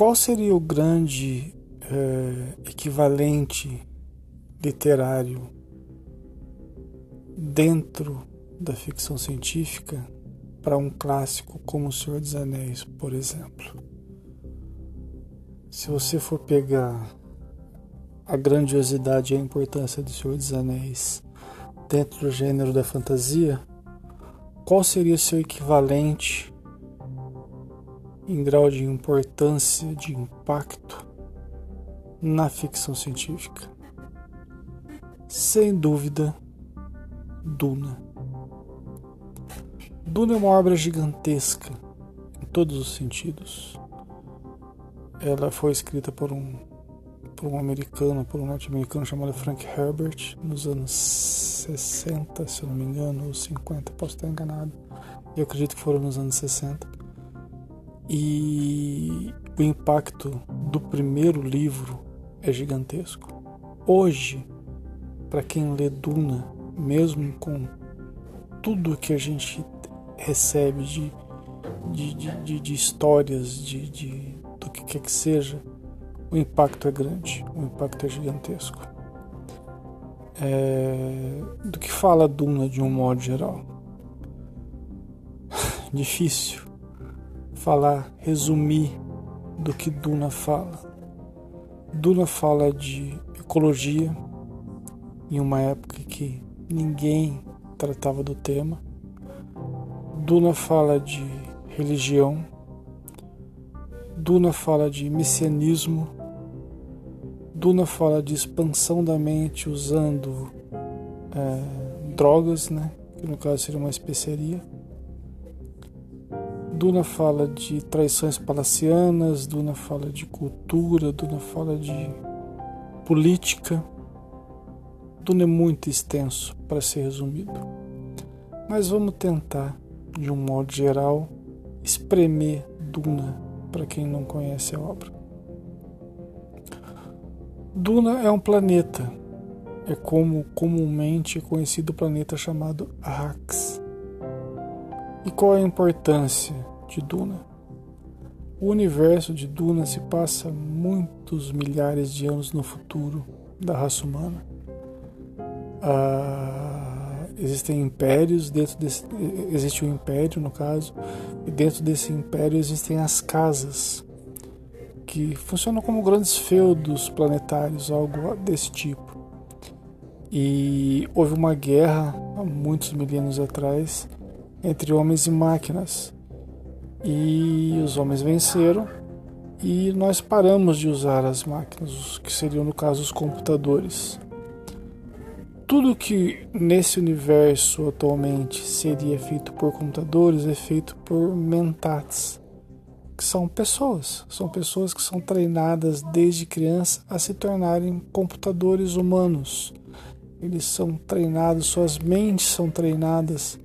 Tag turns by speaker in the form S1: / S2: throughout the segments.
S1: qual seria o grande é, equivalente literário dentro da ficção científica para um clássico como O Senhor dos Anéis, por exemplo? Se você for pegar a grandiosidade e a importância do Senhor dos Anéis dentro do gênero da fantasia, qual seria seu equivalente em grau de importância, de impacto na ficção científica? Sem dúvida, Duna. Duna é uma obra gigantesca em todos os sentidos. Ela foi escrita por um por um americano, por um norte-americano chamado Frank Herbert, nos anos 60, se eu não me engano, ou 50, posso estar enganado. Eu acredito que foram nos anos 60. E o impacto do primeiro livro é gigantesco. Hoje, para quem lê Duna, mesmo com tudo que a gente recebe de, de, de, de histórias, de, de, do que quer que seja, o impacto é grande, o impacto é gigantesco. É, do que fala Duna de um modo geral? Difícil falar, resumir do que Duna fala. Duna fala de ecologia em uma época que ninguém tratava do tema. Duna fala de religião. Duna fala de messianismo Duna fala de expansão da mente usando é, drogas, né? que no caso seria uma especiaria. Duna fala de traições palacianas, Duna fala de cultura, Duna fala de política. Duna é muito extenso para ser resumido. Mas vamos tentar, de um modo geral, espremer Duna para quem não conhece a obra. Duna é um planeta. É como comumente é conhecido o planeta chamado Arrax. E qual é a importância de Duna? O universo de Duna se passa muitos milhares de anos no futuro da raça humana. Ah, existem impérios dentro desse existe um império no caso e dentro desse império existem as casas que funcionam como grandes feudos planetários, algo desse tipo. E houve uma guerra há muitos milênios atrás entre homens e máquinas. E os homens venceram e nós paramos de usar as máquinas, que seriam no caso os computadores. Tudo que nesse universo atualmente seria feito por computadores é feito por mentats, que são pessoas, são pessoas que são treinadas desde criança a se tornarem computadores humanos. Eles são treinados, suas mentes são treinadas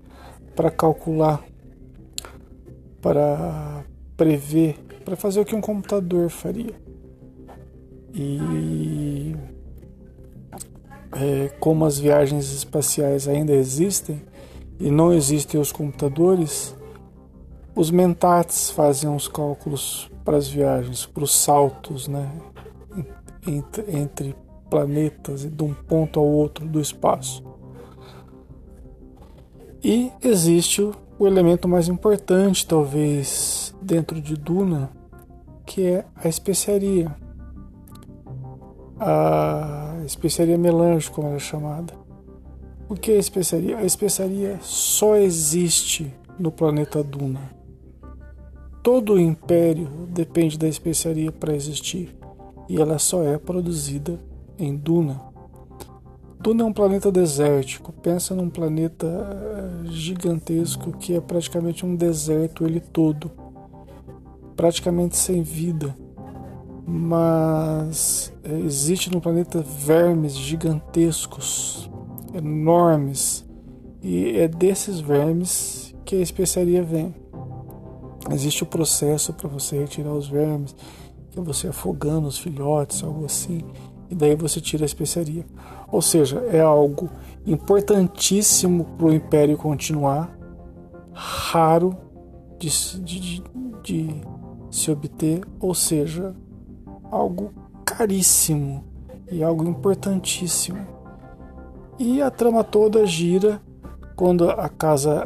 S1: para calcular, para prever, para fazer o que um computador faria. E é, como as viagens espaciais ainda existem e não existem os computadores, os mentats faziam os cálculos para as viagens, para os saltos, né, entre, entre planetas de um ponto ao outro do espaço. E existe o, o elemento mais importante, talvez, dentro de Duna, que é a especiaria. A especiaria melange, como ela é chamada. O que é a especiaria? A especiaria só existe no planeta Duna. Todo o império depende da especiaria para existir e ela só é produzida em Duna. Duna é um planeta desértico. Pensa num planeta eh, gigantesco que é praticamente um deserto ele todo, praticamente sem vida. Mas eh, existe no planeta vermes gigantescos, enormes, e é desses vermes que a especiaria vem. Existe o processo para você retirar os vermes, que é você afogando os filhotes, algo assim, e daí você tira a especiaria. Ou seja, é algo importantíssimo para o império continuar, raro de, de, de se obter, ou seja, algo caríssimo e algo importantíssimo. E a trama toda gira quando a casa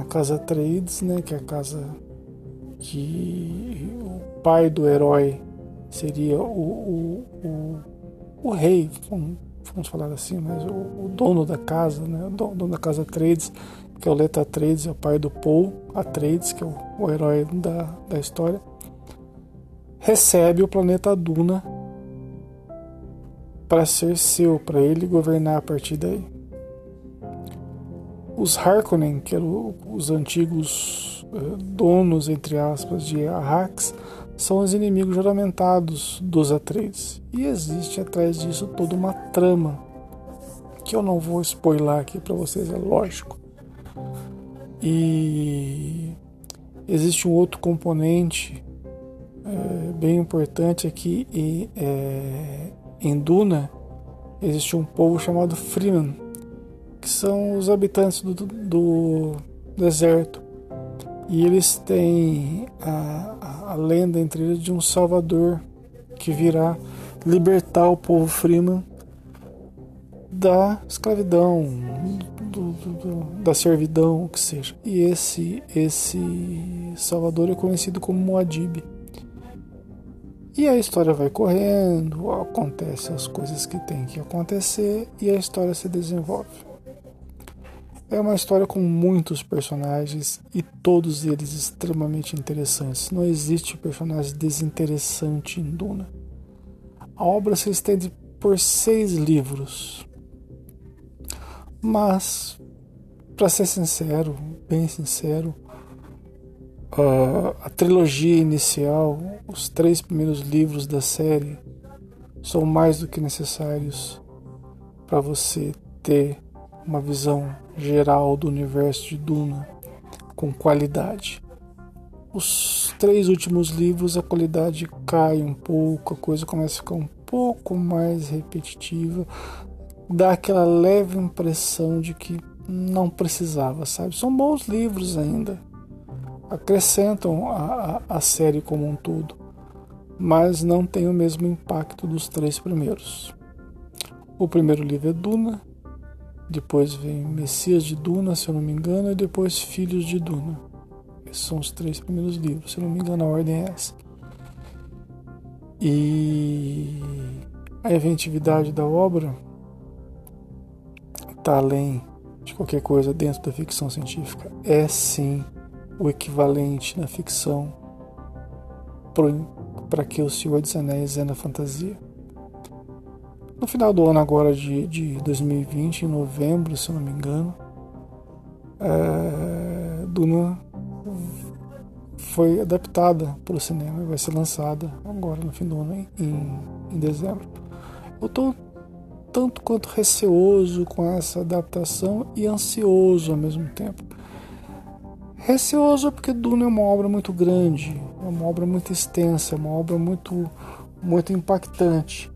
S1: a casa Trades, né, que é a casa que o pai do herói seria o, o, o, o rei, vamos falar assim, mas o, o, dono da casa, né, o dono da casa Trades, que é o Leta Trades, é o pai do Paul Atreides, que é o, o herói da, da história, recebe o planeta Duna para ser seu, para ele governar a partir daí. Os Harkonnen, que eram os antigos eh, donos, entre aspas, de Arrax, são os inimigos juramentados dos Atreides. E existe atrás disso toda uma trama que eu não vou spoiler aqui para vocês, é lógico. E existe um outro componente é, bem importante aqui e, é, em Duna existe um povo chamado Freeman, que são os habitantes do, do deserto. E eles têm a, a, a, lenda entre eles de um salvador que virá libertar o povo Freeman da escravidão, do, do, do, da servidão, o que seja. E esse, esse salvador é conhecido como Moadib. E a história vai correndo, acontece as coisas que tem que acontecer e a história se desenvolve. É uma história com muitos personagens e todos eles extremamente interessantes. Não existe personagem desinteressante em Duna. A obra se estende por seis livros. Mas, para ser sincero, bem sincero, a trilogia inicial, os três primeiros livros da série, são mais do que necessários para você ter uma visão geral do universo de Duna com qualidade. Os três últimos livros a qualidade cai um pouco, a coisa começa a ficar um pouco mais repetitiva, dá aquela leve impressão de que não precisava, sabe? São bons livros ainda, acrescentam a, a, a série como um todo, mas não tem o mesmo impacto dos três primeiros. O primeiro livro é Duna, depois vem Messias de Duna, se eu não me engano, e depois Filhos de Duna. Esses são os três primeiros livros, se eu não me engano, a ordem é essa. E a inventividade da obra está além de qualquer coisa dentro da ficção científica. É sim o equivalente na ficção para que o Senhor dos Anéis é na fantasia. No final do ano agora de, de 2020, em novembro, se eu não me engano, é, Duna foi adaptada para o cinema e vai ser lançada agora no fim do ano, em, em dezembro. Eu estou tanto quanto receoso com essa adaptação e ansioso ao mesmo tempo. Receoso porque Duna é uma obra muito grande, é uma obra muito extensa, é uma obra muito, muito impactante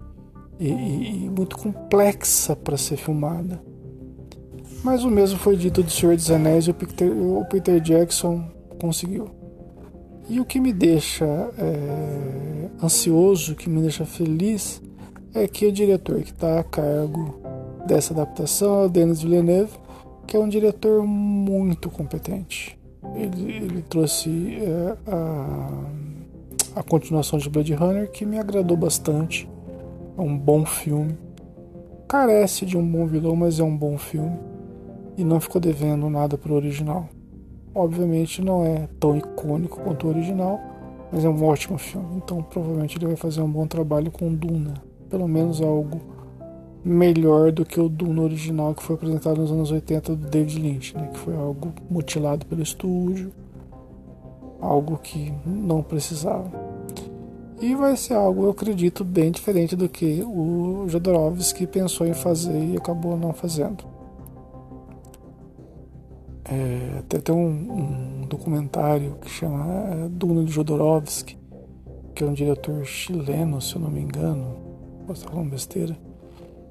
S1: e, e, muito complexa para ser filmada. Mas o mesmo foi dito do Senhor dos Anéis e o Peter, o Peter Jackson conseguiu. E o que me deixa é, ansioso, o que me deixa feliz, é que o diretor que está a cargo dessa adaptação é o Denis Villeneuve, que é um diretor muito competente ele, ele trouxe é, a, a continuação de Blade Runner que me agradou bastante. É um bom filme. Carece de um bom vilão, mas é um bom filme. E não ficou devendo nada para o original. Obviamente não é tão icônico quanto o original, mas é um ótimo filme. Então provavelmente ele vai fazer um bom trabalho com Duna. Pelo menos algo melhor do que o Duna original que foi apresentado nos anos 80 do David Lynch, né? que foi algo mutilado pelo estúdio, algo que não precisava. E vai ser algo, eu acredito, bem diferente do que o Jodorowsky pensou em fazer e acabou não fazendo. É, até tem um, um, documentário que chama é, Duna de Jodorowsky, que é um diretor chileno, se eu não me engano, posso estar falando besteira,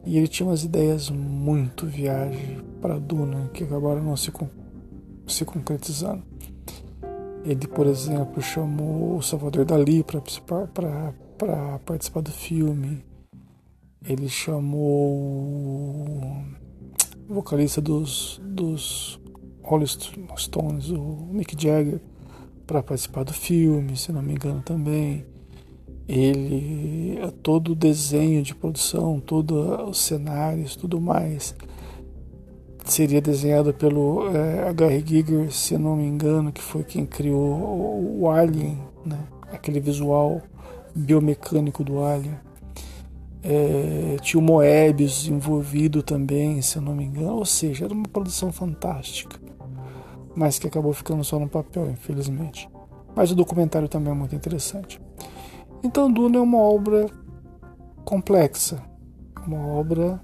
S1: e ele tinha umas ideias muito viagem para Duna que acabaram não se, se concretizando. Ele, por exemplo, chamou o Salvador Dali para participar do filme. Ele chamou o vocalista dos, dos Rolling Stones, o Mick Jagger, para participar do filme, se não me engano também. Ele, todo o desenho de produção, todos os cenários, tudo mais, seria desenhado pelo é, H.R. Giger, se não me engano, que foi quem criou o, o Alien, né? aquele visual biomecânico do Alien. É, tinha o Moebius envolvido também, se eu não me engano. Ou seja, era uma produção fantástica, mas que acabou ficando só no papel, infelizmente. Mas o documentário também é muito interessante. Então, Duna é uma obra complexa, uma obra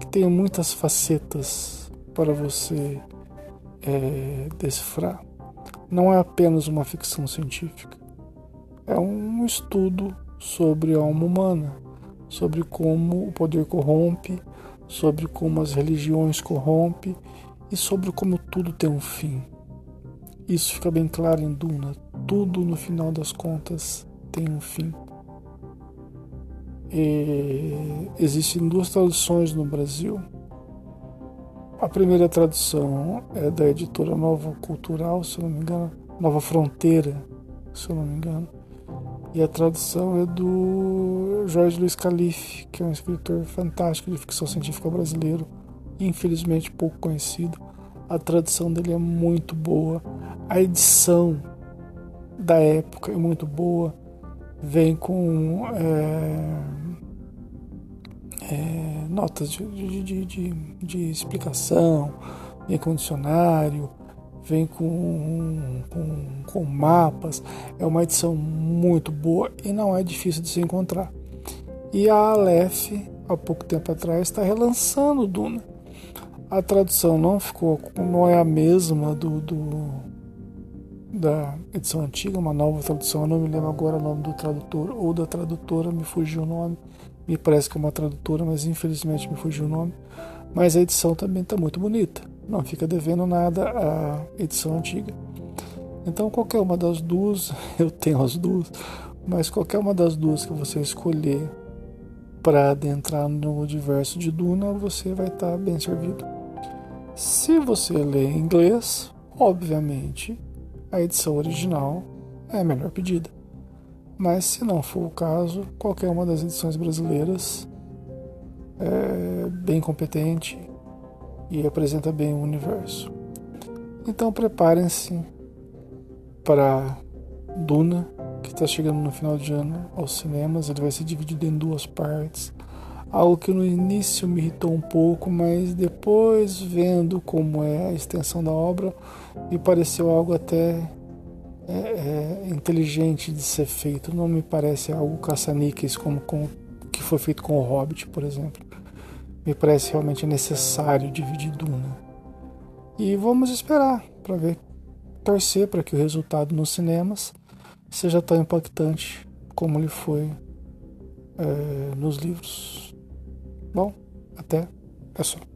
S1: que tem muitas facetas para você é, decifrar. Não é apenas uma ficção científica, é um estudo sobre a alma humana sobre como o poder corrompe, sobre como as religiões corrompem e sobre como tudo tem um fim. Isso fica bem claro em Duna. Tudo no final das contas tem um fim. E existem duas traduções no Brasil. A primeira tradução é da editora Nova Cultural, se eu não me engano, Nova Fronteira, se eu não me engano. E a tradução é do Jorge Luiz Calife, que é um escritor fantástico de ficção científica brasileiro, infelizmente pouco conhecido. A tradução dele é muito boa, a edição da época é muito boa, vem com é, é, notas de, de, de, de, explicação, vem com dicionário, vem com, com, com mapas. É uma edição muito boa e não é difícil de se encontrar. E a Aleph, há pouco tempo atrás, está relançando Duna. A tradução não ficou, não é a mesma do, do, da edição antiga, uma nova tradução. Eu não me lembro agora o nome do tradutor ou da tradutora, me fugiu o nome. Me parece que é uma tradutora, mas infelizmente me fugiu o nome. Mas a edição também está muito bonita não fica devendo nada à edição antiga. Então, qualquer uma das duas, eu tenho as duas, mas qualquer uma das duas que você escolher para adentrar no universo de Duna, você vai estar tá bem servido. Se você lê em inglês, obviamente a edição original é a melhor pedida. Mas se não for o caso, qualquer uma das edições brasileiras é bem competente e apresenta bem o universo. Então preparem-se para Duna, que está chegando no final de ano aos cinemas. Ele vai ser dividido em duas partes. Algo que no início me irritou um pouco, mas depois vendo como é a extensão da obra, me pareceu algo até é, é, inteligente de ser feito. Não me parece algo caça-níqueis como com, que foi feito com o Hobbit, por exemplo me parece realmente necessário dividir Duna. E vamos esperar para ver, torcer para que o resultado nos cinemas seja tão impactante como ele foi é, nos livros. Bom, até é só.